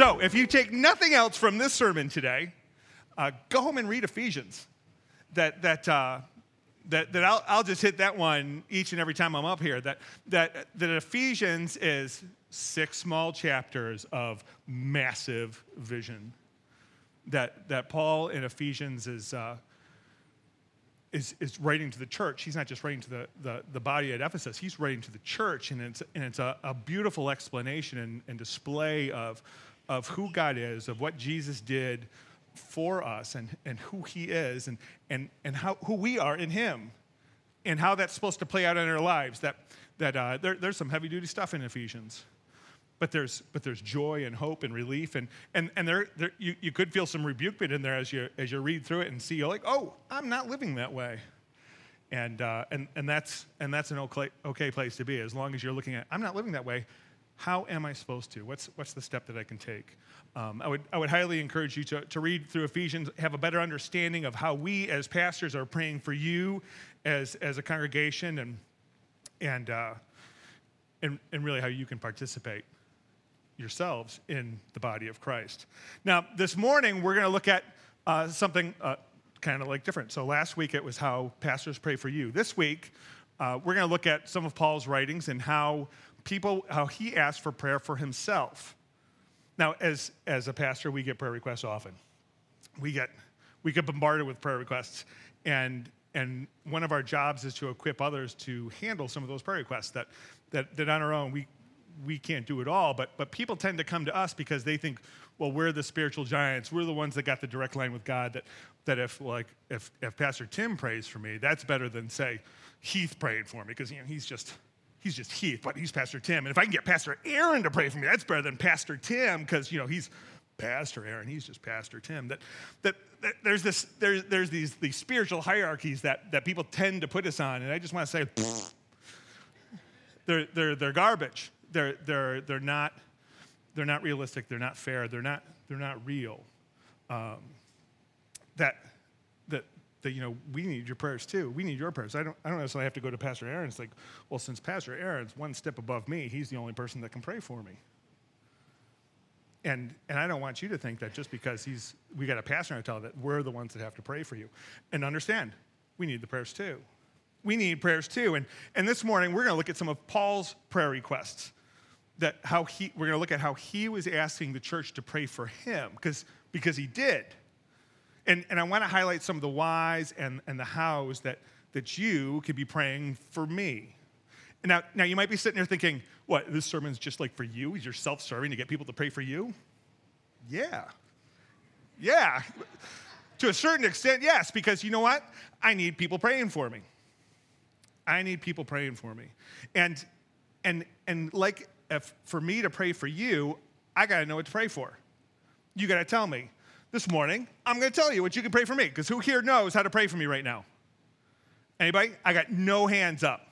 So, if you take nothing else from this sermon today, uh, go home and read Ephesians. That, that, uh, that, that I'll, I'll just hit that one each and every time I'm up here. That, that, that Ephesians is six small chapters of massive vision. That, that Paul in Ephesians is, uh, is, is writing to the church. He's not just writing to the, the, the body at Ephesus, he's writing to the church. And it's, and it's a, a beautiful explanation and, and display of, of who God is, of what Jesus did for us and, and who he is and, and, and how, who we are in him and how that's supposed to play out in our lives. That, that uh, there, there's some heavy duty stuff in Ephesians. But there's, but there's joy and hope and relief. And, and, and there, there, you, you could feel some rebuke rebukement in there as you, as you read through it and see, you're like, oh, I'm not living that way. And, uh, and, and, that's, and that's an okay, okay place to be as long as you're looking at, I'm not living that way how am I supposed to? What's, what's the step that I can take? Um, I, would, I would highly encourage you to, to read through Ephesians, have a better understanding of how we as pastors are praying for you as, as a congregation and, and, uh, and, and really how you can participate yourselves in the body of Christ. Now, this morning we're going to look at uh, something uh, kind of like different. So last week it was how pastors pray for you. This week uh, we're going to look at some of Paul's writings and how people, how he asked for prayer for himself. Now, as, as a pastor, we get prayer requests often. We get, we get bombarded with prayer requests. And, and one of our jobs is to equip others to handle some of those prayer requests that, that, that on our own we, we can't do it all. But, but people tend to come to us because they think, well, we're the spiritual giants. We're the ones that got the direct line with God. That, that if, like, if, if Pastor Tim prays for me, that's better than, say, Heath praying for me because you know, he's just he's just Heath, but he's Pastor Tim. And if I can get Pastor Aaron to pray for me, that's better than Pastor Tim because, you know, he's Pastor Aaron, he's just Pastor Tim. That, that, that there's, this, there's, there's these, these spiritual hierarchies that, that people tend to put us on. And I just want to say, they're, they're, they're garbage. They're, they're, they're, not, they're not realistic. They're not fair. They're not, they're not real. Um, that that you know we need your prayers too. We need your prayers. I don't I don't necessarily have to go to Pastor Aaron. It's like, well, since Pastor Aaron's one step above me, he's the only person that can pray for me. And and I don't want you to think that just because he's we got a pastor to tell that we're the ones that have to pray for you. And understand, we need the prayers too. We need prayers too. And and this morning we're going to look at some of Paul's prayer requests. That how he we're going to look at how he was asking the church to pray for him because because he did and, and I want to highlight some of the whys and, and the hows that, that you could be praying for me. Now, now, you might be sitting there thinking, what, this sermon's just like for you? You're self serving to get people to pray for you? Yeah. Yeah. to a certain extent, yes, because you know what? I need people praying for me. I need people praying for me. And, and, and like if, for me to pray for you, I got to know what to pray for. You got to tell me, this morning, I'm going to tell you what you can pray for me, because who here knows how to pray for me right now? Anybody? I got no hands up.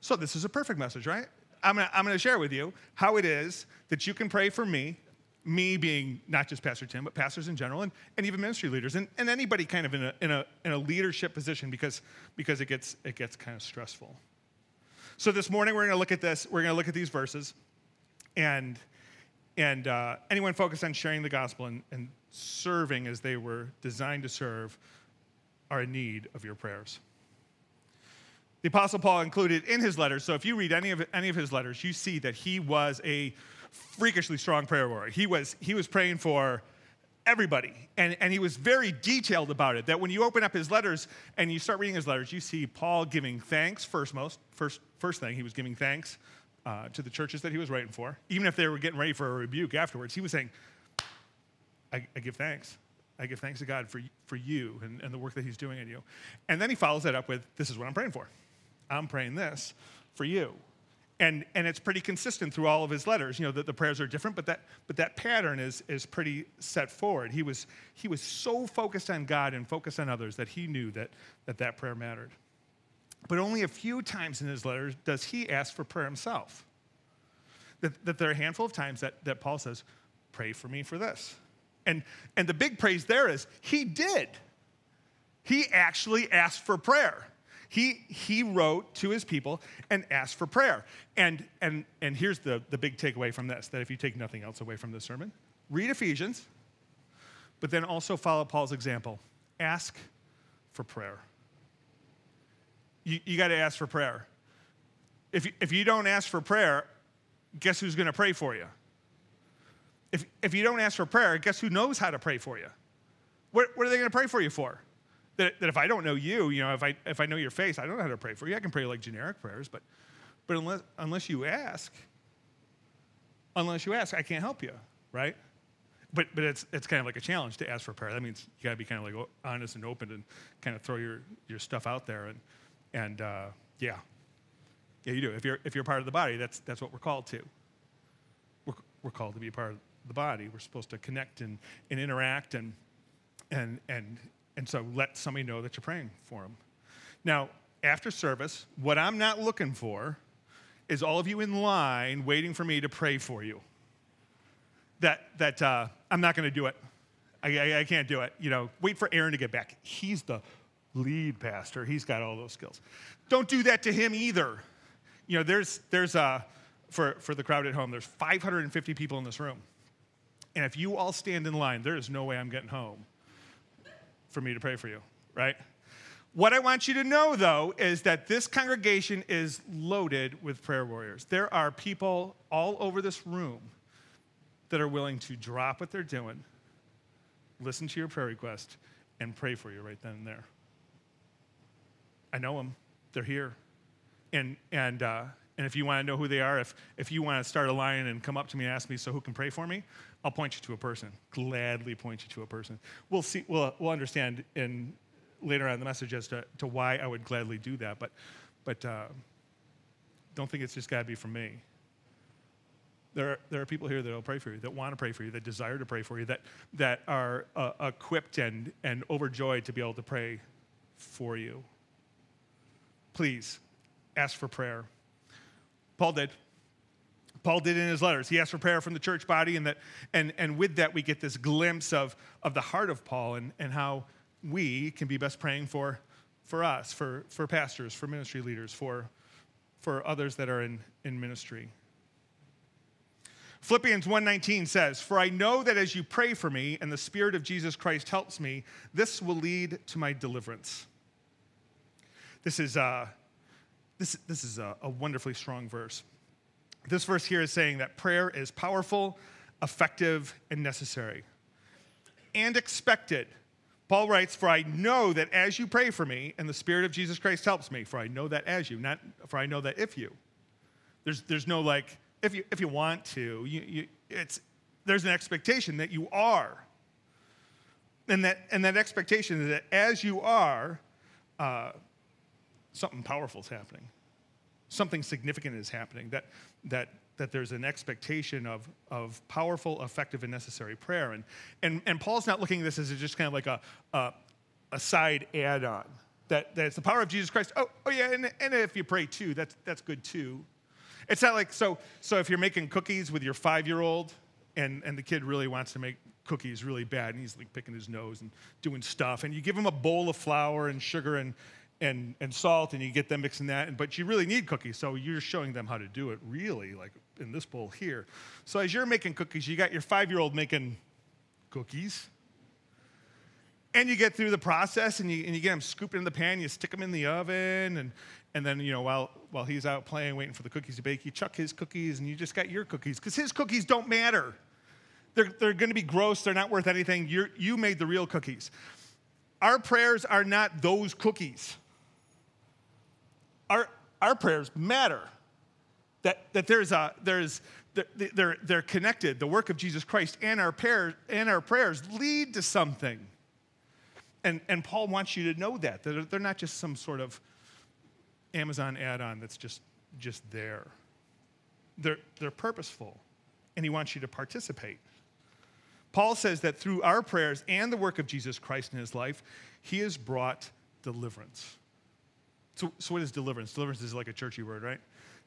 So this is a perfect message, right? I'm going to share with you how it is that you can pray for me, me being not just Pastor Tim, but pastors in general, and, and even ministry leaders, and, and anybody kind of in a, in a, in a leadership position because, because it, gets, it gets kind of stressful. So this morning, we're going to look at this. We're going to look at these verses, and and uh, anyone focused on sharing the gospel and, and serving as they were designed to serve are in need of your prayers. The Apostle Paul included in his letters, so if you read any of, any of his letters, you see that he was a freakishly strong prayer warrior. He was, he was praying for everybody, and, and he was very detailed about it. That when you open up his letters and you start reading his letters, you see Paul giving thanks first, most, first, first thing, he was giving thanks uh, to the churches that he was writing for, even if they were getting ready for a rebuke afterwards. He was saying, I, I give thanks. I give thanks to God for, for you and, and the work that he's doing in you. And then he follows that up with, This is what I'm praying for. I'm praying this for you. and, and it's pretty consistent through all of his letters. You know, the, the prayers are different, but that, but that pattern is, is pretty set forward. He was, he was so focused on God and focused on others that he knew that that, that prayer mattered. But only a few times in his letters does he ask for prayer himself. That, that there are a handful of times that, that Paul says, Pray for me for this. And, and the big praise there is he did. He actually asked for prayer. He, he wrote to his people and asked for prayer. And, and, and here's the, the big takeaway from this that if you take nothing else away from this sermon, read Ephesians, but then also follow Paul's example. Ask for prayer. You, you got to ask for prayer. If, if you don't ask for prayer, guess who's going to pray for you? If, if you don't ask for prayer, guess who knows how to pray for you? What, what are they going to pray for you for? That, that if I don't know you, you know, if I, if I know your face, I don't know how to pray for you. I can pray like generic prayers, but, but unless, unless you ask, unless you ask, I can't help you, right? But, but it's, it's kind of like a challenge to ask for prayer. That means you got to be kind of like honest and open and kind of throw your, your stuff out there. And, and uh, yeah, yeah, you do. If you're, if you're part of the body, that's, that's what we're called to. We're, we're called to be part of the body. We're supposed to connect and, and interact and, and, and, and so let somebody know that you're praying for them. Now, after service, what I'm not looking for is all of you in line waiting for me to pray for you. That, that uh, I'm not going to do it. I, I, I, can't do it. You know, wait for Aaron to get back. He's the lead pastor. He's got all those skills. Don't do that to him either. You know, there's, there's uh, for, for the crowd at home, there's 550 people in this room. And if you all stand in line, there is no way I'm getting home for me to pray for you, right? What I want you to know, though, is that this congregation is loaded with prayer warriors. There are people all over this room that are willing to drop what they're doing, listen to your prayer request, and pray for you right then and there. I know them, they're here. And, and, uh, and if you want to know who they are, if, if you want to start a line and come up to me and ask me, so who can pray for me? I'll point you to a person. Gladly point you to a person. We'll see. We'll, we'll understand in later on in the message as to, to why I would gladly do that. But, but uh, don't think it's just got to be from me. There are, there are people here that will pray for you, that want to pray for you, that desire to pray for you, that, that are uh, equipped and, and overjoyed to be able to pray for you. Please ask for prayer. Paul did. Paul did in his letters. He asked for prayer from the church body, and, that, and, and with that, we get this glimpse of, of the heart of Paul and, and how we can be best praying for, for us, for, for pastors, for ministry leaders, for, for others that are in, in ministry. Philippians 1:19 says, "For I know that as you pray for me and the spirit of Jesus Christ helps me, this will lead to my deliverance." This is, uh, this, this is a, a wonderfully strong verse. This verse here is saying that prayer is powerful, effective, and necessary, and expected. Paul writes, For I know that as you pray for me, and the Spirit of Jesus Christ helps me, for I know that as you, not for I know that if you. There's, there's no like, if you, if you want to, you, you, it's, there's an expectation that you are. And that, and that expectation is that as you are, uh, something powerful is happening. Something significant is happening. That, that, that there's an expectation of, of powerful, effective, and necessary prayer. And, and, and Paul's not looking at this as just kind of like a, a, a side add on. That, that it's the power of Jesus Christ. Oh, oh yeah, and, and if you pray too, that's, that's good too. It's not like, so, so if you're making cookies with your five year old and, and the kid really wants to make cookies really bad and he's like picking his nose and doing stuff, and you give him a bowl of flour and sugar and, and, and salt and you get them mixing that but you really need cookies so you're showing them how to do it really like in this bowl here. So as you're making cookies you got your five year old making cookies and you get through the process and you, and you get them scooped in the pan you stick them in the oven and, and then you know while, while he's out playing waiting for the cookies to bake you chuck his cookies and you just got your cookies because his cookies don't matter. They're, they're going to be gross they're not worth anything you you made the real cookies. Our prayers are not those cookies our, our prayers matter. That, that there's a, there's, they're, they're connected. The work of Jesus Christ and our, prayers, and our prayers lead to something. And, and Paul wants you to know that, that they're not just some sort of Amazon add on that's just, just there. they're, they're purposeful, and He wants you to participate. Paul says that through our prayers and the work of Jesus Christ in his life, he has brought deliverance. So, so what is deliverance? Deliverance is like a churchy word, right?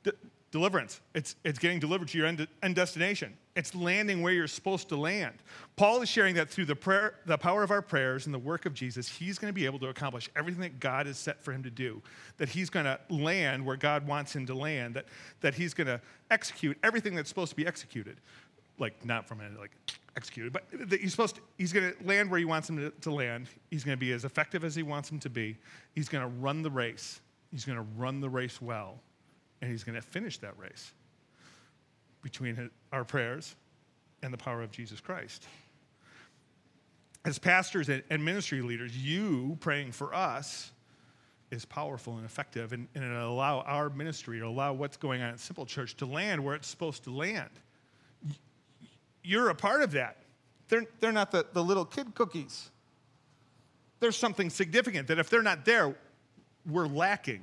De- deliverance. It's, it's getting delivered to your end, end destination. It's landing where you're supposed to land. Paul is sharing that through the, prayer, the power of our prayers and the work of Jesus, he's going to be able to accomplish everything that God has set for him to do. That he's going to land where God wants him to land. That, that he's going to execute everything that's supposed to be executed. Like, not from a, like, executed, but he's supposed to, he's going to land where he wants him to, to land. He's going to be as effective as he wants him to be. He's going to run the race. He's going to run the race well, and he's going to finish that race between his, our prayers and the power of Jesus Christ. As pastors and, and ministry leaders, you praying for us is powerful and effective, and, and it'll allow our ministry, it'll allow what's going on at Simple Church to land where it's supposed to land you're a part of that. They're, they're not the, the little kid cookies. There's something significant that if they're not there, we're lacking.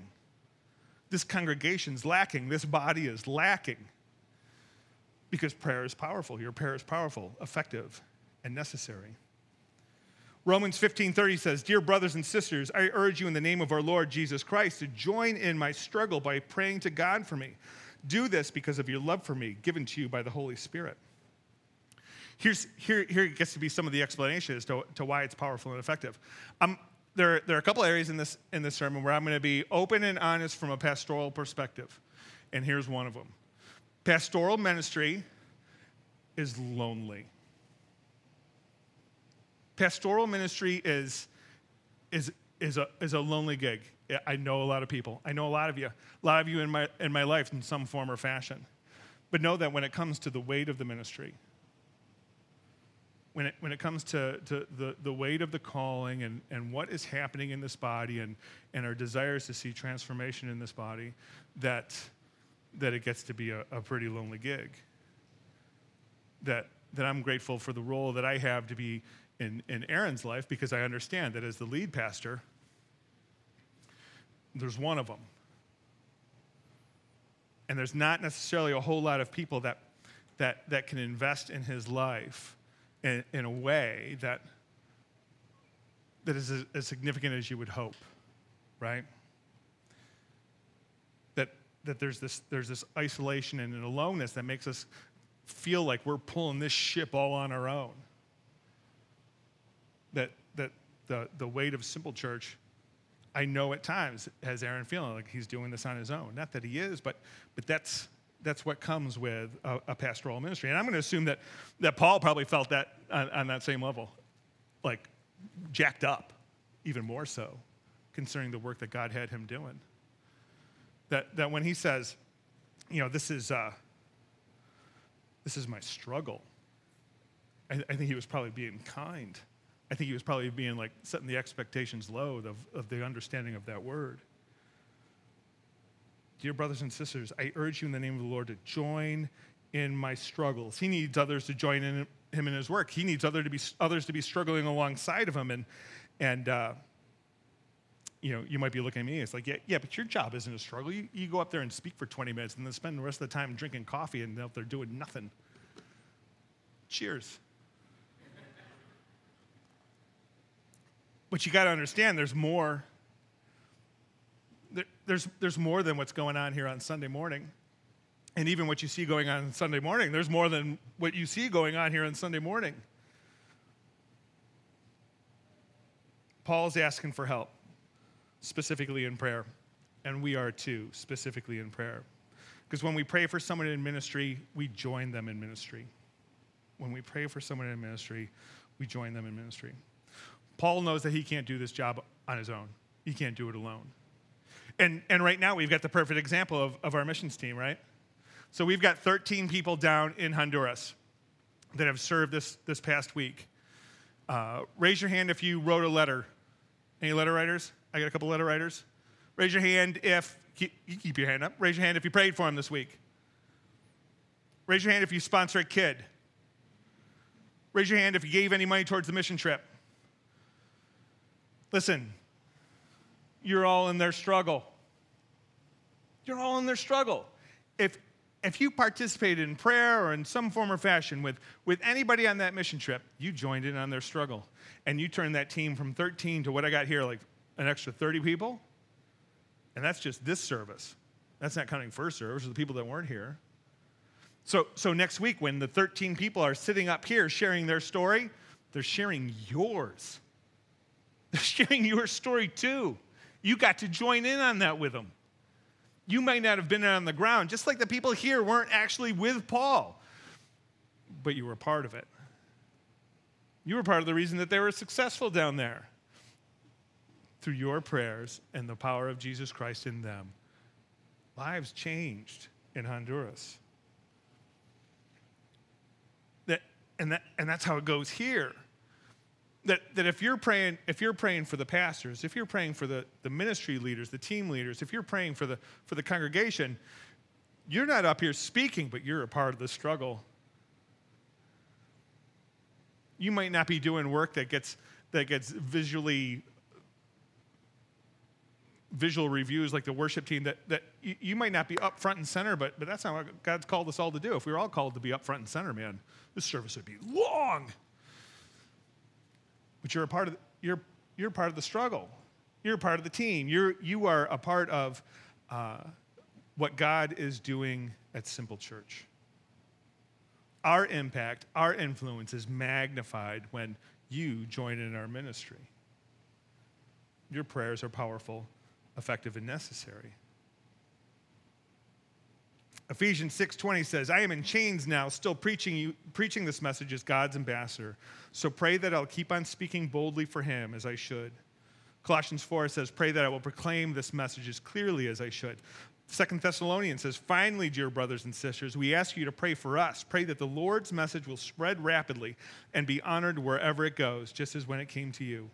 This congregation's lacking. This body is lacking. Because prayer is powerful. Your prayer is powerful, effective, and necessary. Romans 15:30 says, "Dear brothers and sisters, I urge you in the name of our Lord Jesus Christ to join in my struggle by praying to God for me. Do this because of your love for me, given to you by the Holy Spirit." Here's, here, here gets to be some of the explanation as to, to why it's powerful and effective. Um, there, there are a couple areas in this, in this sermon where I'm going to be open and honest from a pastoral perspective. And here's one of them pastoral ministry is lonely. Pastoral ministry is, is, is, a, is a lonely gig. I know a lot of people. I know a lot of you, a lot of you in my, in my life in some form or fashion. But know that when it comes to the weight of the ministry, when it, when it comes to, to the, the weight of the calling and, and what is happening in this body and, and our desires to see transformation in this body, that, that it gets to be a, a pretty lonely gig. That, that I'm grateful for the role that I have to be in, in Aaron's life because I understand that as the lead pastor, there's one of them. And there's not necessarily a whole lot of people that, that, that can invest in his life in, in a way that, that is as, as significant as you would hope, right? That, that there's, this, there's this isolation and an aloneness that makes us feel like we're pulling this ship all on our own. That, that the, the weight of simple church, I know at times has Aaron feeling like he's doing this on his own. Not that he is, but, but that's, that's what comes with a, a, pastoral ministry. And I'm going to assume that, that Paul probably felt that on, on, that same level, like jacked up, even more so, concerning the work that God had him doing. That, that when he says, you know, this is, uh, this is my struggle, I, I think he was probably being kind. I think he was probably being like setting the expectations low of, of the understanding of that word. Dear brothers and sisters, I urge you in the name of the Lord to join in my struggles. He needs others to join in him in his work. He needs other to be, others to be struggling alongside of him. And, and uh, you know, you might be looking at me, it's like, yeah, yeah, but your job isn't a struggle. You, you go up there and speak for 20 minutes and then spend the rest of the time drinking coffee and out there doing nothing. Cheers. but you got to understand there's more there, there's, there's more than what's going on here on Sunday morning. And even what you see going on on Sunday morning, there's more than what you see going on here on Sunday morning. Paul's asking for help, specifically in prayer. And we are too, specifically in prayer. Because when we pray for someone in ministry, we join them in ministry. When we pray for someone in ministry, we join them in ministry. Paul knows that he can't do this job on his own, he can't do it alone. And, and right now, we've got the perfect example of, of our missions team, right? So we've got 13 people down in Honduras that have served this, this past week. Uh, raise your hand if you wrote a letter. Any letter writers? I got a couple letter writers. Raise your hand if, keep, you keep your hand up. Raise your hand if you prayed for them this week. Raise your hand if you sponsor a kid. Raise your hand if you gave any money towards the mission trip. Listen, you're all in their struggle. You're all in their struggle. If if you participated in prayer or in some form or fashion with, with anybody on that mission trip, you joined in on their struggle. And you turned that team from 13 to what I got here, like an extra 30 people. And that's just this service. That's not counting first service, or the people that weren't here. So, so next week, when the 13 people are sitting up here sharing their story, they're sharing yours. They're sharing your story too. You got to join in on that with them. You might not have been on the ground, just like the people here weren't actually with Paul, but you were part of it. You were part of the reason that they were successful down there through your prayers and the power of Jesus Christ in them. Lives changed in Honduras. That, and, that, and that's how it goes here that, that if you're praying if you're praying for the pastors if you're praying for the, the ministry leaders the team leaders if you're praying for the for the congregation you're not up here speaking but you're a part of the struggle. You might not be doing work that gets that gets visually visual reviews like the worship team that, that you, you might not be up front and center but, but that's not what god's called us all to do. If we were all called to be up front and center man this service would be long but you're a part of the, you're, you're part of the struggle. You're a part of the team. You're, you are a part of uh, what God is doing at Simple Church. Our impact, our influence is magnified when you join in our ministry. Your prayers are powerful, effective, and necessary. Ephesians 6:20 says, "I am in chains now, still preaching you preaching this message as God's ambassador. So pray that I'll keep on speaking boldly for him as I should." Colossians 4 says, "Pray that I will proclaim this message as clearly as I should." Second Thessalonians says, "Finally, dear brothers and sisters, we ask you to pray for us. Pray that the Lord's message will spread rapidly and be honored wherever it goes, just as when it came to you."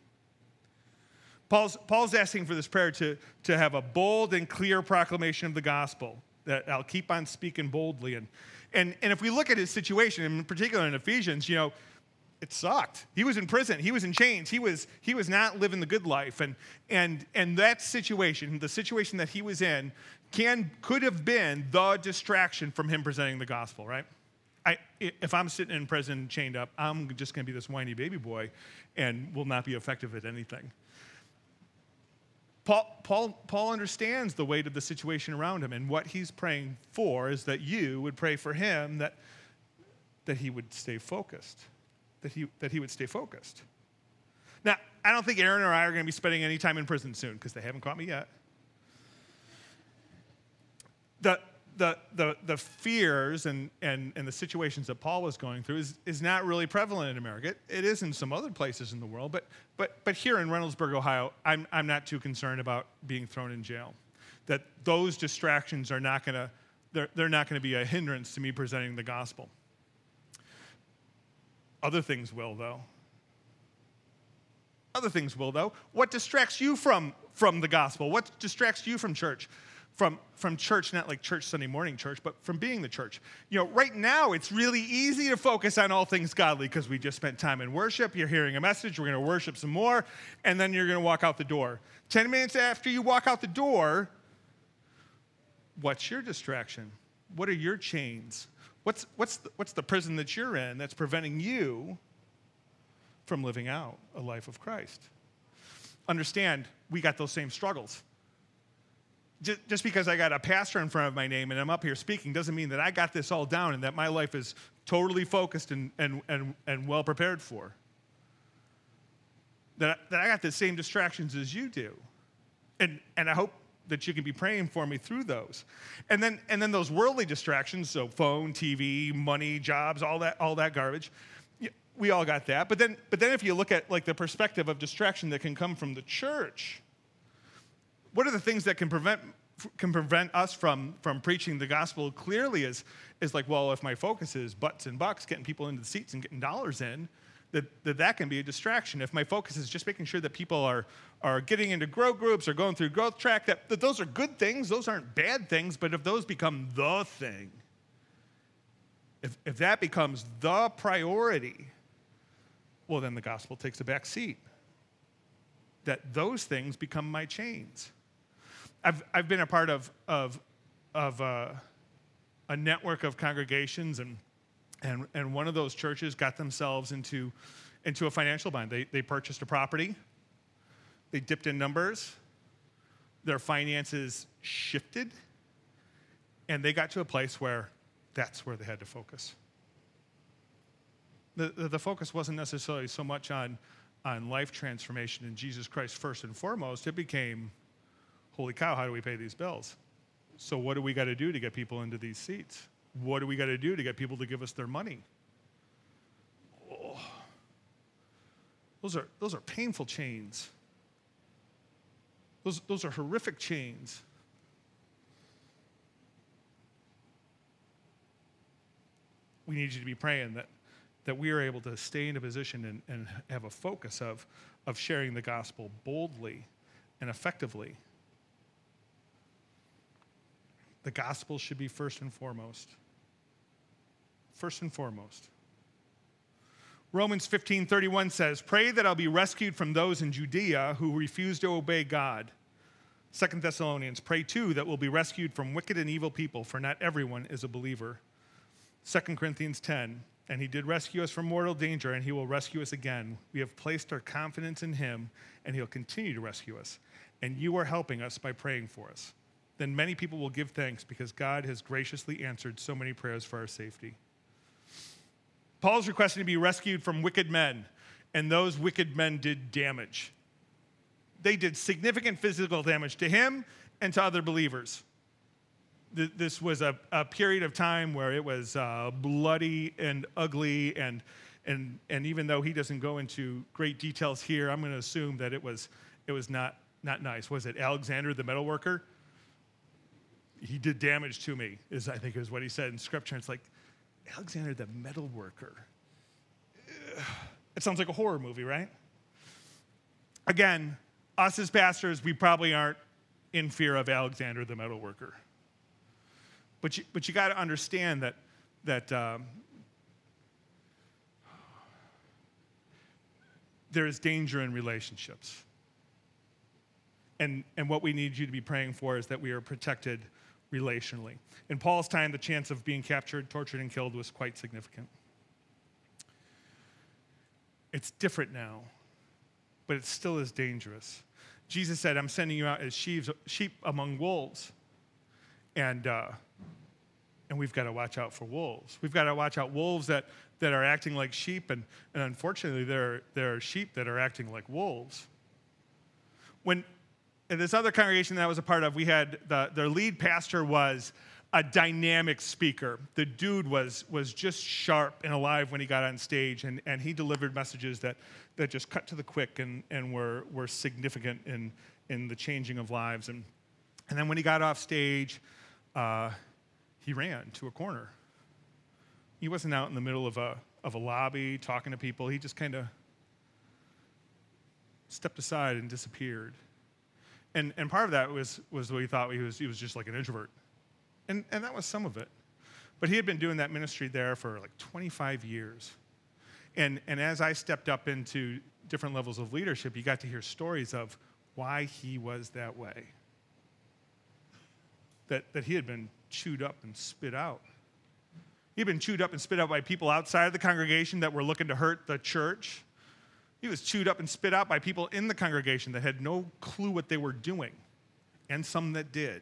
Paul's, Paul's asking for this prayer to, to have a bold and clear proclamation of the gospel that I'll keep on speaking boldly. And, and, and if we look at his situation, in particular in Ephesians, you know, it sucked. He was in prison. He was in chains. He was, he was not living the good life. And, and, and that situation, the situation that he was in, can, could have been the distraction from him presenting the gospel, right? I, if I'm sitting in prison chained up, I'm just going to be this whiny baby boy and will not be effective at anything. Paul, Paul, Paul understands the weight of the situation around him, and what he's praying for is that you would pray for him that, that he would stay focused. That he, that he would stay focused. Now, I don't think Aaron or I are going to be spending any time in prison soon because they haven't caught me yet. The, the, the, the fears and, and, and the situations that Paul was going through is, is not really prevalent in America. It, it is in some other places in the world, but, but, but here in Reynoldsburg, Ohio, I'm, I'm not too concerned about being thrown in jail. That those distractions are not going to, they're, they're not going to be a hindrance to me presenting the gospel. Other things will, though. Other things will, though. What distracts you from, from the gospel? What distracts you from church? From, from church, not like church Sunday morning church, but from being the church. You know, right now it's really easy to focus on all things godly because we just spent time in worship. You're hearing a message, we're going to worship some more, and then you're going to walk out the door. 10 minutes after you walk out the door, what's your distraction? What are your chains? What's, what's, the, what's the prison that you're in that's preventing you from living out a life of Christ? Understand, we got those same struggles just because I got a pastor in front of my name and I'm up here speaking doesn't mean that I got this all down and that my life is totally focused and, and, and, and well prepared for. That, that I got the same distractions as you do. And, and I hope that you can be praying for me through those. And then, and then those worldly distractions, so phone, TV, money, jobs, all that, all that garbage, we all got that. But then, but then if you look at like the perspective of distraction that can come from the church, what are the things that can prevent can prevent us from from preaching the gospel clearly is is like well if my focus is butts and bucks getting people into the seats and getting dollars in that, that that can be a distraction. If my focus is just making sure that people are are getting into grow groups or going through growth track that, that those are good things those aren't bad things but if those become the thing if, if that becomes the priority well then the gospel takes a back seat. That those things become my chains I've, I've been a part of, of, of uh, a network of congregations, and, and, and one of those churches got themselves into, into a financial bind. They, they purchased a property, they dipped in numbers, their finances shifted, and they got to a place where that's where they had to focus. The, the, the focus wasn't necessarily so much on, on life transformation in Jesus Christ first and foremost. It became, holy cow, how do we pay these bills? So, what do we got to do to get people into these seats? What do we got to do to get people to give us their money? Oh. Those, are, those are painful chains. Those, those are horrific chains. We need you to be praying that, that we are able to stay in a position and, and have a focus of, of sharing the gospel boldly and effectively. The gospel should be first and foremost. First and foremost. Romans 15:31 says, "Pray that I'll be rescued from those in Judea who refuse to obey God." Second Thessalonians, "Pray too that we'll be rescued from wicked and evil people, for not everyone is a believer." Second Corinthians 10, "And he did rescue us from mortal danger, and he will rescue us again. We have placed our confidence in him, and he'll continue to rescue us. And you are helping us by praying for us." Then many people will give thanks because God has graciously answered so many prayers for our safety. Paul's requesting to be rescued from wicked men, and those wicked men did damage. They did significant physical damage to him and to other believers. This was a, a period of time where it was uh, bloody and ugly, and, and, and even though he doesn't go into great details here, I'm going to assume that it was, it was not, not nice. Was it Alexander the metalworker? He did damage to me, is I think is what he said in scripture. It's like, Alexander the metal worker. It sounds like a horror movie, right? Again, us as pastors, we probably aren't in fear of Alexander the metal worker. But you, but you got to understand that, that um, there is danger in relationships. And, and what we need you to be praying for is that we are protected relationally. In Paul's time, the chance of being captured, tortured, and killed was quite significant. It's different now, but it still is dangerous. Jesus said, I'm sending you out as sheep, among wolves. And, uh, and we've got to watch out for wolves. We've got to watch out wolves that, that are acting like sheep, and, and unfortunately, there are, there are sheep that are acting like wolves. When, in this other congregation that I was a part of, we had the, their lead pastor was a dynamic speaker. The dude was, was just sharp and alive when he got on stage, and, and he delivered messages that, that just cut to the quick and, and were, were significant in, in the changing of lives. And, and then when he got off stage, uh, he ran to a corner. He wasn't out in the middle of a, of a lobby talking to people, he just kind of stepped aside and disappeared. And, and part of that was, was what he thought he was, he was just like an introvert. And, and that was some of it. But he had been doing that ministry there for like 25 years. And, and as I stepped up into different levels of leadership, you got to hear stories of why he was that way. That, that he had been chewed up and spit out. He'd been chewed up and spit out by people outside of the congregation that were looking to hurt the church. He was chewed up and spit out by people in the congregation that had no clue what they were doing, and some that did.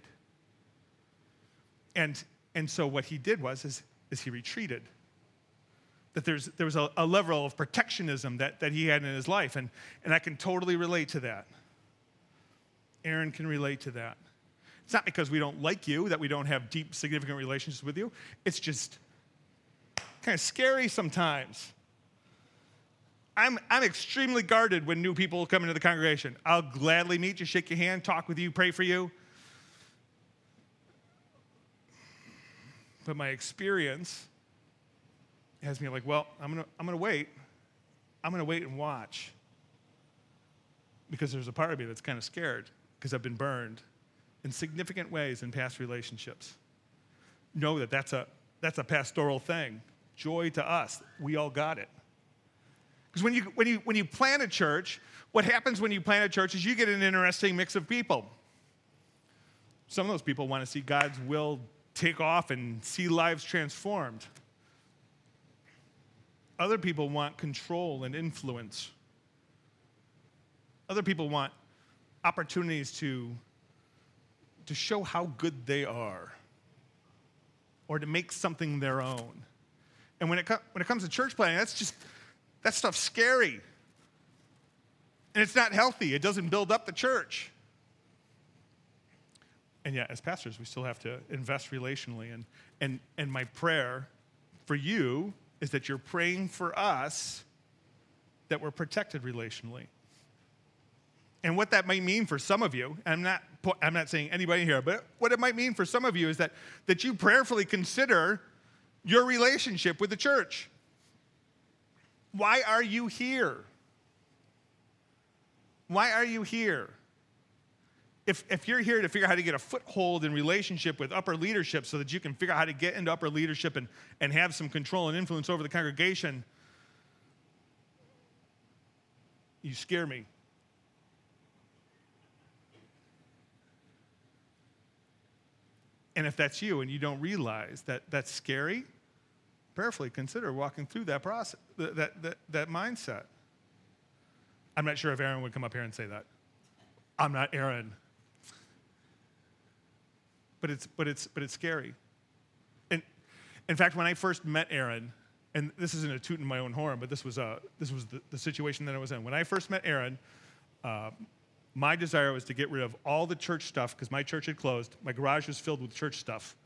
And, and so what he did was is, is he retreated. That there's, there was a, a level of protectionism that, that he had in his life, and, and I can totally relate to that. Aaron can relate to that. It's not because we don't like you, that we don't have deep, significant relationships with you. It's just kind of scary sometimes I'm, I'm extremely guarded when new people come into the congregation. I'll gladly meet you, shake your hand, talk with you, pray for you. But my experience has me like, well, I'm going to I'm to wait. I'm going to wait and watch. Because there's a part of me that's kind of scared because I've been burned in significant ways in past relationships. Know that that's a, that's a pastoral thing. Joy to us. We all got it. Because when you, when, you, when you plant a church, what happens when you plant a church is you get an interesting mix of people. Some of those people want to see God's will take off and see lives transformed. Other people want control and influence. Other people want opportunities to, to show how good they are or to make something their own. And when it, when it comes to church planting, that's just, that stuff's scary. And it's not healthy. It doesn't build up the church. And yet, as pastors, we still have to invest relationally. And, and, and my prayer for you is that you're praying for us that we're protected relationally. And what that might mean for some of you, I'm not, I'm not saying anybody here, but what it might mean for some of you is that, that you prayerfully consider your relationship with the church. Why are you here? Why are you here? If, if you're here to figure out how to get a foothold in relationship with upper leadership so that you can figure out how to get into upper leadership and, and have some control and influence over the congregation, you scare me. And if that's you and you don't realize that that's scary, prayerfully consider walking through that process, that, that, that mindset. I'm not sure if Aaron would come up here and say that. I'm not Aaron. But it's, but it's, but it's scary. And in fact, when I first met Aaron, and this isn't a toot in my own horn, but this was, uh, this was the, the situation that I was in. When I first met Aaron, uh, my desire was to get rid of all the church stuff because my church had closed. My garage was filled with church stuff.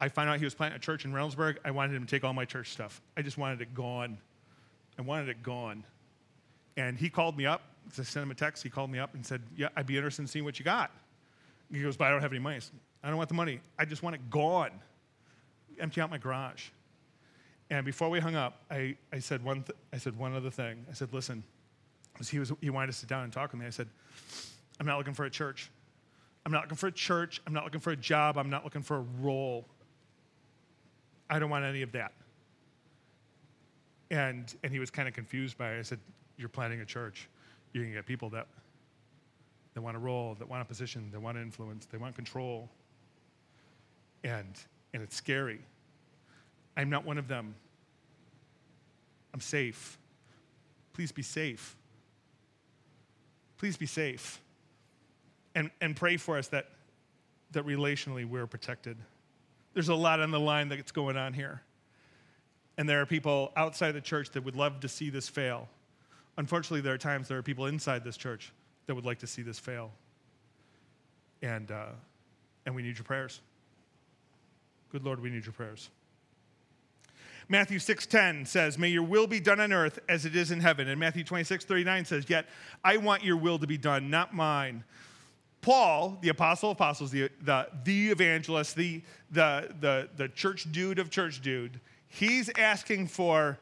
I found out he was planting a church in Reynoldsburg. I wanted him to take all my church stuff. I just wanted it gone. I wanted it gone. And he called me up. I sent him a text. He called me up and said, Yeah, I'd be interested in seeing what you got. He goes, But I don't have any money. I, said, I don't want the money. I just want it gone. Empty out my garage. And before we hung up, I, I, said, one th- I said one other thing. I said, Listen, he, was, he wanted to sit down and talk with me. I said, I'm not looking for a church. I'm not looking for a church. I'm not looking for a job. I'm not looking for a role. I don't want any of that. And, and he was kind of confused by it. I said, You're planning a church. You're going to get people that, that want a role, that want a position, that want influence, they want control. And, and it's scary. I'm not one of them. I'm safe. Please be safe. Please be safe. And, and pray for us that, that relationally we're protected. There's a lot on the line that's going on here. And there are people outside the church that would love to see this fail. Unfortunately, there are times there are people inside this church that would like to see this fail. And, uh, and we need your prayers. Good Lord, we need your prayers. Matthew 6:10 says, "May your will be done on earth as it is in heaven." And Matthew 26:39 says, "Yet I want your will to be done, not mine." Paul, the apostle of apostles, the, the, the evangelist, the, the, the, the church dude of church dude, he's asking for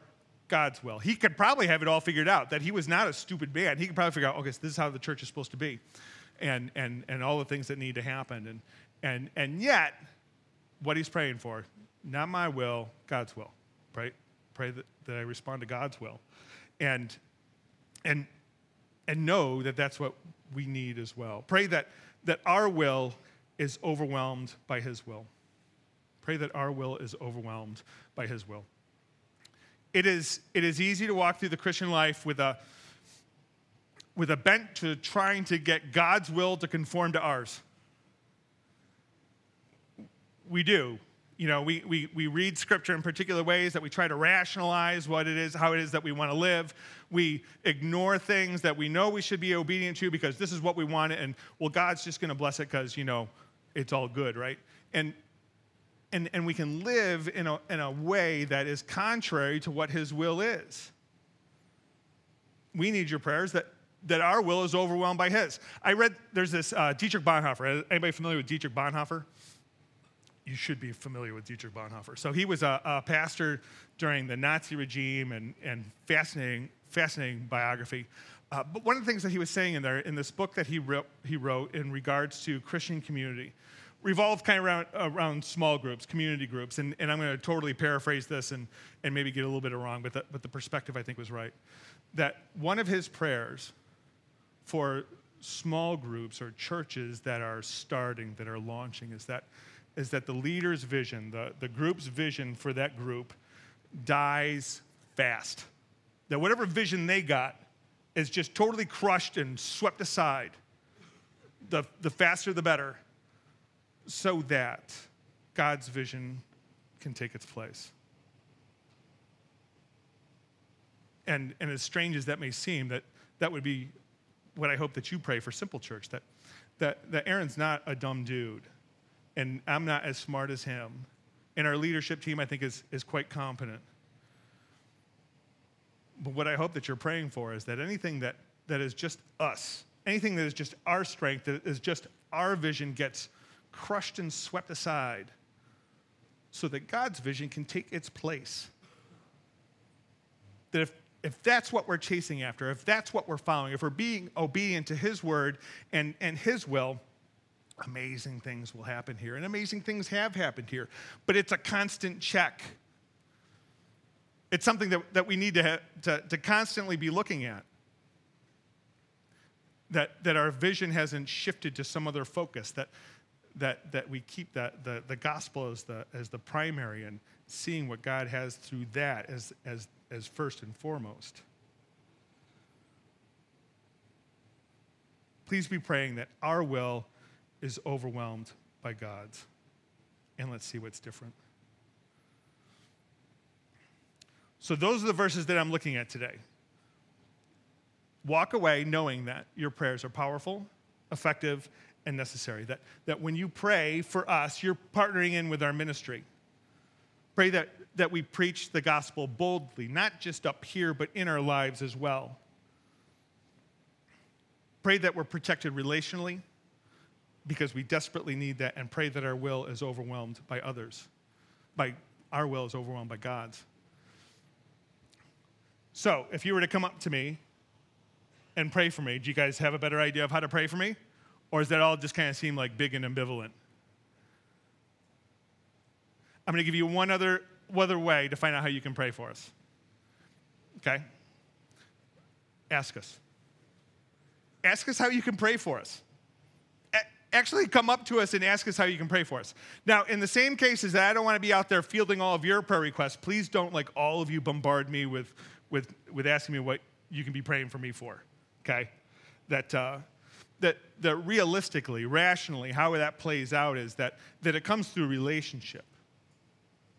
God's will. He could probably have it all figured out, that he was not a stupid man. He could probably figure out, okay, so this is how the church is supposed to be, and, and, and all the things that need to happen. And, and, and yet, what he's praying for, not my will, God's will. Pray, pray that, that I respond to God's will. And, and, and know that that's what we need as well. Pray that, that our will is overwhelmed by His will. Pray that our will is overwhelmed by His will. It is, it is easy to walk through the Christian life with a, with a bent to trying to get God's will to conform to ours. We do you know, we, we, we read scripture in particular ways that we try to rationalize what it is, how it is that we want to live. We ignore things that we know we should be obedient to because this is what we want, and well, God's just going to bless it because, you know, it's all good, right? And, and, and we can live in a, in a way that is contrary to what His will is. We need your prayers that, that our will is overwhelmed by His. I read, there's this uh, Dietrich Bonhoeffer. Anybody familiar with Dietrich Bonhoeffer? You should be familiar with Dietrich Bonhoeffer. So he was a, a pastor during the Nazi regime and, and fascinating, fascinating biography. Uh, but one of the things that he was saying in there, in this book that he wrote, he wrote in regards to Christian community, revolved kind of around, around small groups, community groups. And, and I'm going to totally paraphrase this and, and maybe get a little bit wrong, but the, but the perspective I think was right. That one of his prayers for small groups or churches that are starting, that are launching, is that, is that the leader's vision, the, the group's vision for that group, dies fast. That whatever vision they got is just totally crushed and swept aside. The, the faster, the better, so that God's vision can take its place. And, and as strange as that may seem, that, that would be what I hope that you pray for Simple Church that, that, that Aaron's not a dumb dude, and I'm not as smart as him. And our leadership team, I think, is, is quite competent. But what I hope that you're praying for is that anything that, that is just us, anything that is just our strength, that is just our vision, gets crushed and swept aside so that God's vision can take its place. That if, if that's what we're chasing after, if that's what we're following, if we're being obedient to His word and, and His will, amazing things will happen here. And amazing things have happened here. But it's a constant check. It's something that, that we need to, to, to constantly be looking at. That, that our vision hasn't shifted to some other focus, that, that, that we keep that, the, the gospel as the, as the primary and seeing what God has through that as, as, as first and foremost. Please be praying that our will is overwhelmed by God's. And let's see what's different. So, those are the verses that I'm looking at today. Walk away knowing that your prayers are powerful, effective, and necessary. That, that when you pray for us, you're partnering in with our ministry. Pray that, that we preach the gospel boldly, not just up here, but in our lives as well. Pray that we're protected relationally because we desperately need that, and pray that our will is overwhelmed by others. By our will is overwhelmed by God's. So, if you were to come up to me and pray for me, do you guys have a better idea of how to pray for me? Or does that all just kind of seem like big and ambivalent? I'm going to give you one other, other way to find out how you can pray for us. Okay? Ask us. Ask us how you can pray for us. Actually, come up to us and ask us how you can pray for us. Now, in the same cases that I don't want to be out there fielding all of your prayer requests, please don't, like, all of you bombard me with, with, with asking me what you can be praying for me for. Okay? That, uh, that, that realistically, rationally, how that plays out is that, that it comes through relationship.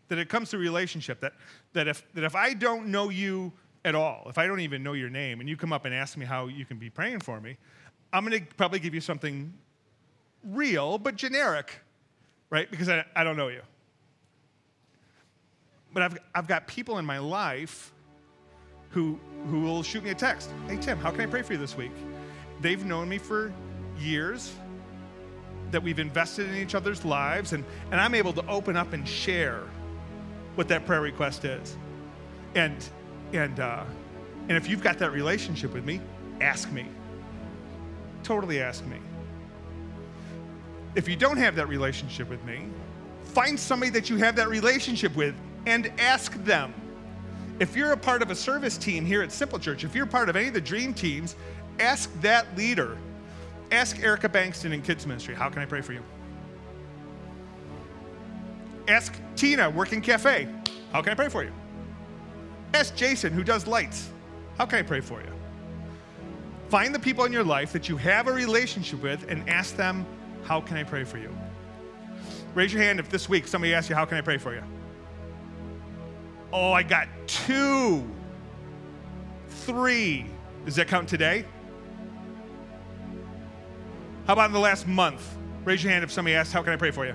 That it comes through relationship. That, that, if, that if I don't know you at all, if I don't even know your name, and you come up and ask me how you can be praying for me, I'm going to probably give you something real but generic, right? Because I, I don't know you. But I've, I've got people in my life who, who will shoot me a text. Hey, Tim, how can I pray for you this week? they've known me for years, that we've invested in each other's lives, and, and I'm able to open up and share what that prayer request is. And, and, uh, and if you've got that relationship with me, ask me. Totally ask me. If you don't have that relationship with me, find somebody that you have that relationship with and ask them. If you're a part of a service team here at Simple Church, if you're part of any of the dream teams, ask that leader. Ask Erica Bankston in Kids Ministry, how can I pray for you? Ask Tina, working cafe, how can I pray for you? Ask Jason, who does lights, how can I pray for you? Find the people in your life that you have a relationship with and ask them, how can I pray for you? Raise your hand if this week somebody asks you, how can I pray for you? Oh, I got two, three. Does that count today? How about in the last month? Raise your hand if somebody asks, How can I pray for you?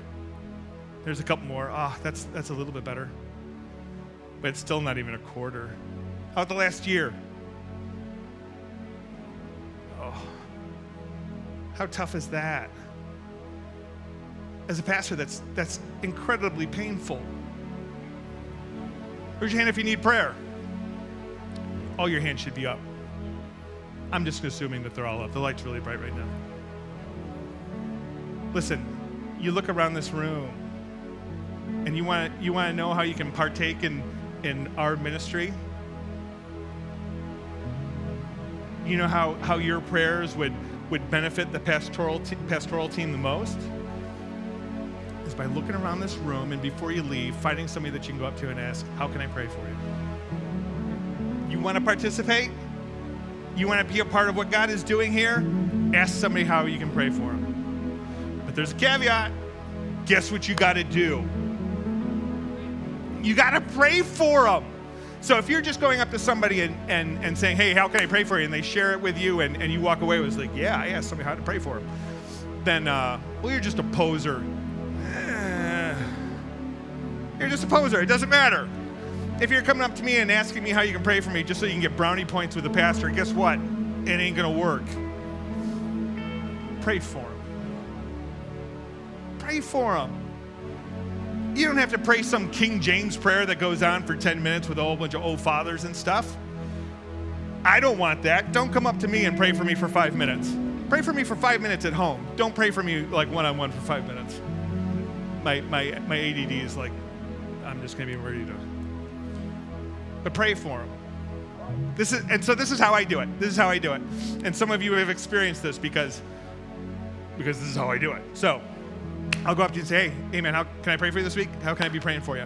There's a couple more. Ah, oh, that's, that's a little bit better. But it's still not even a quarter. How about the last year? Oh, how tough is that? As a pastor, that's, that's incredibly painful. Raise your hand if you need prayer. All your hands should be up. I'm just assuming that they're all up. The light's really bright right now. Listen, you look around this room and you want you want to know how you can partake in in our ministry. You know how how your prayers would would benefit the pastoral, pastoral team the most by looking around this room and before you leave, finding somebody that you can go up to and ask, How can I pray for you? You want to participate? You want to be a part of what God is doing here? Ask somebody how you can pray for them. But there's a caveat. Guess what you got to do? You got to pray for them. So if you're just going up to somebody and, and, and saying, hey, how can I pray for you? And they share it with you and, and you walk away with like, yeah, I asked somebody how to pray for them. Then, uh, well, you're just a poser. Just a poser. It doesn't matter. If you're coming up to me and asking me how you can pray for me just so you can get brownie points with the pastor, guess what? It ain't going to work. Pray for him. Pray for him. You don't have to pray some King James prayer that goes on for 10 minutes with a whole bunch of old fathers and stuff. I don't want that. Don't come up to me and pray for me for five minutes. Pray for me for five minutes at home. Don't pray for me like one on one for five minutes. My, my, my ADD is like, just going to be ready to. But pray for him. This is, and so this is how I do it. This is how I do it. And some of you have experienced this because, because this is how I do it. So, I'll go up to you and say, hey, man, how can I pray for you this week? How can I be praying for you?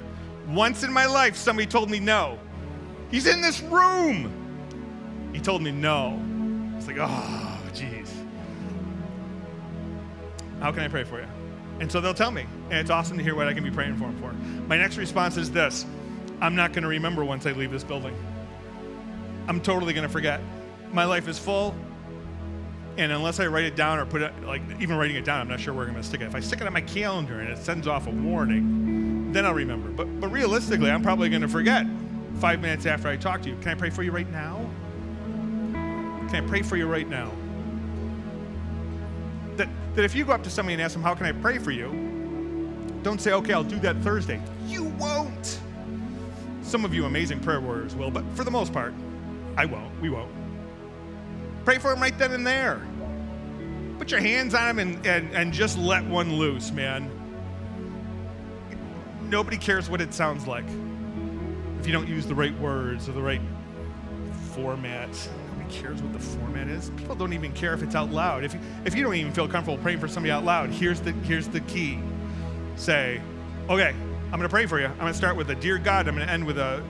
Once in my life, somebody told me no. He's in this room. He told me no. It's like, oh, jeez. How can I pray for you? And so they'll tell me. And it's awesome to hear what I can be praying for them for. My next response is this I'm not going to remember once I leave this building. I'm totally going to forget. My life is full. And unless I write it down or put it, like even writing it down, I'm not sure where I'm going to stick it. If I stick it on my calendar and it sends off a warning, then I'll remember. But, but realistically, I'm probably going to forget five minutes after I talk to you. Can I pray for you right now? Can I pray for you right now? That, if you go up to somebody and ask them, How can I pray for you? Don't say, Okay, I'll do that Thursday. You won't. Some of you amazing prayer warriors will, but for the most part, I won't. We won't. Pray for them right then and there. Put your hands on them and, and, and just let one loose, man. Nobody cares what it sounds like if you don't use the right words or the right format. Cares what the format is. People don't even care if it's out loud. If you, if you don't even feel comfortable praying for somebody out loud, here's the, here's the key. Say, okay, I'm going to pray for you. I'm going to start with a dear God. I'm going to end with a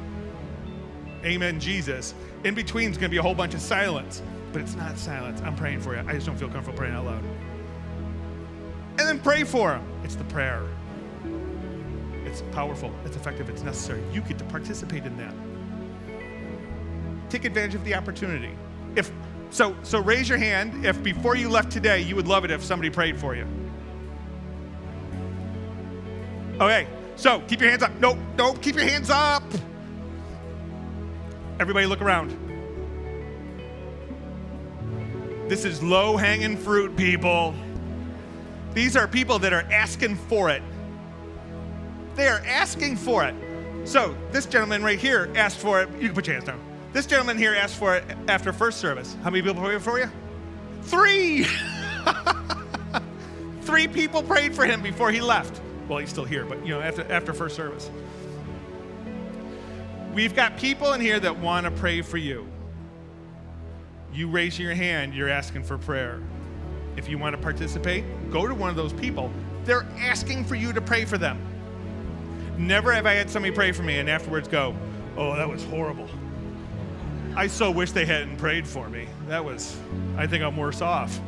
amen, Jesus. In between is going to be a whole bunch of silence but it's not silence. I'm praying for you. I just don't feel comfortable praying out loud. And then pray for them. It's the prayer. It's powerful, it's effective, it's necessary. You get to participate in that. Take advantage of the opportunity. If so, so raise your hand if before you left today you would love it if somebody prayed for you. Okay, so keep your hands up. Nope, nope, keep your hands up. Everybody look around. This is low hanging fruit, people. These are people that are asking for it. They are asking for it. So, this gentleman right here asked for it. You can put your hands down. This gentleman here asked for it after first service. How many people prayed for you? Three! Three people prayed for him before he left. Well, he's still here, but you know, after, after first service. We've got people in here that want to pray for you you raise your hand, you're asking for prayer. If you want to participate, go to one of those people. They're asking for you to pray for them. Never have I had somebody pray for me and afterwards go, Oh, that was horrible. I so wish they hadn't prayed for me. That was, I think I'm worse off.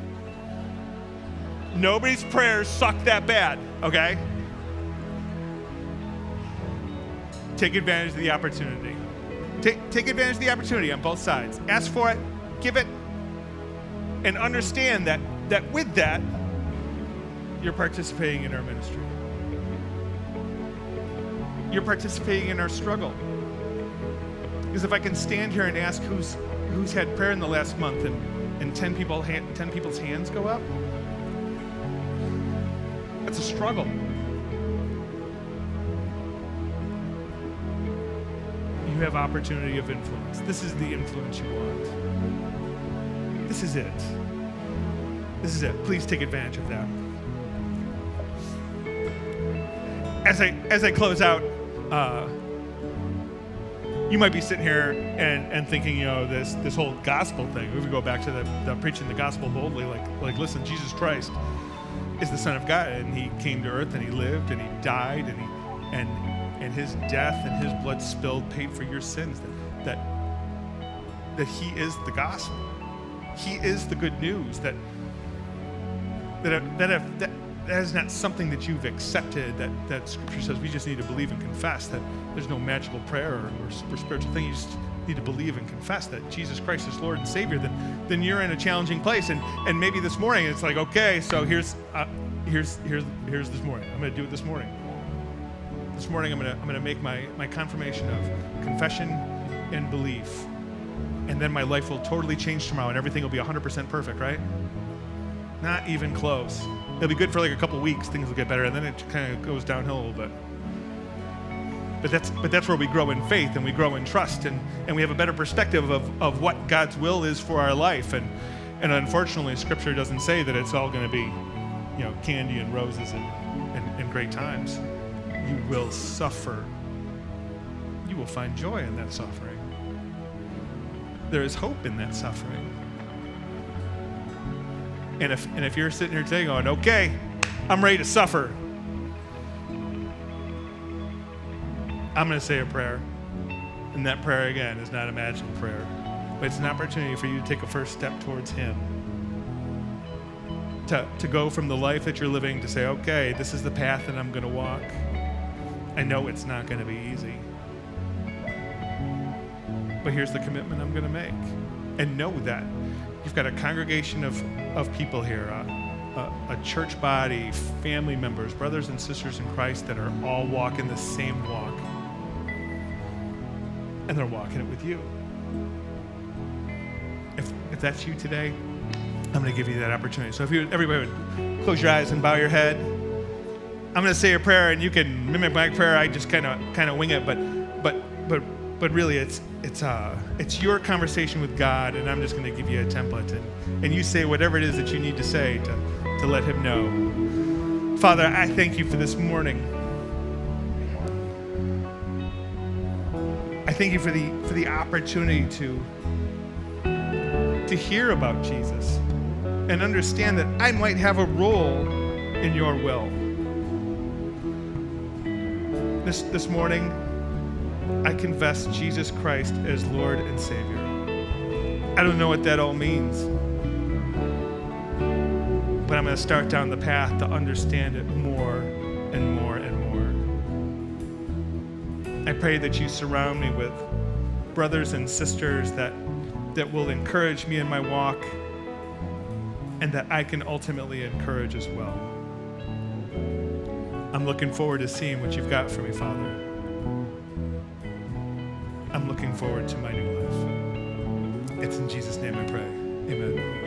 Nobody's prayers suck that bad, okay? Take advantage of the opportunity. Take, take advantage of the opportunity on both sides. Ask for it, give it, and understand that, that with that, you're participating in our ministry. You're participating in our struggle. Because if I can stand here and ask who's, who's had prayer in the last month and, and 10, people, 10 people's hands go up, that's a struggle. You have opportunity of influence. This is the influence you want. This is it. This is it. Please take advantage of that. As I as I close out, uh, you might be sitting here and, and thinking, you know, this this whole gospel thing. If we go back to the, the preaching the gospel boldly, like like listen, Jesus Christ is the Son of God, and He came to earth, and He lived, and He died, and He and and His death and His blood spilled paid for your sins. That that that He is the gospel. He is the good news. That that that if, that that is not something that you've accepted that, that scripture says we just need to believe and confess that there's no magical prayer or, or super spiritual thing. You just need to believe and confess that jesus christ is lord and savior then, then you're in a challenging place. And, and maybe this morning it's like okay so here's uh, here's here's here's this morning. I'm going to do it this morning. This morning i'm going to i'm going to make my my confirmation of confession and belief. And then my life will totally change tomorrow and everything will be 100% perfect right? Not even close it'll be good for like a couple weeks. Things will get better, and then it kind of goes downhill a little bit. But that's but that's where we grow in faith and we grow in trust, and, and we have a better perspective of, of what God's will is for our life. And and unfortunately, Scripture doesn't say that it's all going to be, you know, candy and roses and, and, and great times. You will suffer. You will find joy in that suffering. There is hope in that suffering. And if, and if you're sitting here today going, okay, I'm ready to suffer, I'm going to say a prayer. And that prayer, again, is not a magic prayer, but it's an opportunity for you to take a first step towards Him. To, to go from the life that you're living to say, okay, this is the path that I'm going to walk. I know it's not going to be easy. But here's the commitment I'm going to make. And know that You've got a congregation of, of people here, a, a, a, church body, family members, brothers and sisters in Christ that are all walking the same walk. And they're walking it with you. If, if that's you today, I'm going to give you that opportunity. So if you, everybody would close your eyes and bow your head. I'm going to say a prayer, and you can mimic my prayer. I just kind of kind of wing it, but but but but really it's it's uh it's your conversation with God and I'm just going to give you a template and and you say whatever it is that you need to say to to let him know. Father, I thank you for this morning. I thank you for the for the opportunity to to hear about Jesus and understand that I might have a role in your will. This this morning I confess Jesus Christ as Lord and Savior. I don't know what that all means, but I'm going to start down the path to understand it more and more and more. I pray that you surround me with brothers and sisters that, that will encourage me in my walk and that I can ultimately encourage as well. I'm looking forward to seeing what you've got for me, Father. I'm looking forward to my new life. It's in Jesus' name I pray. Amen.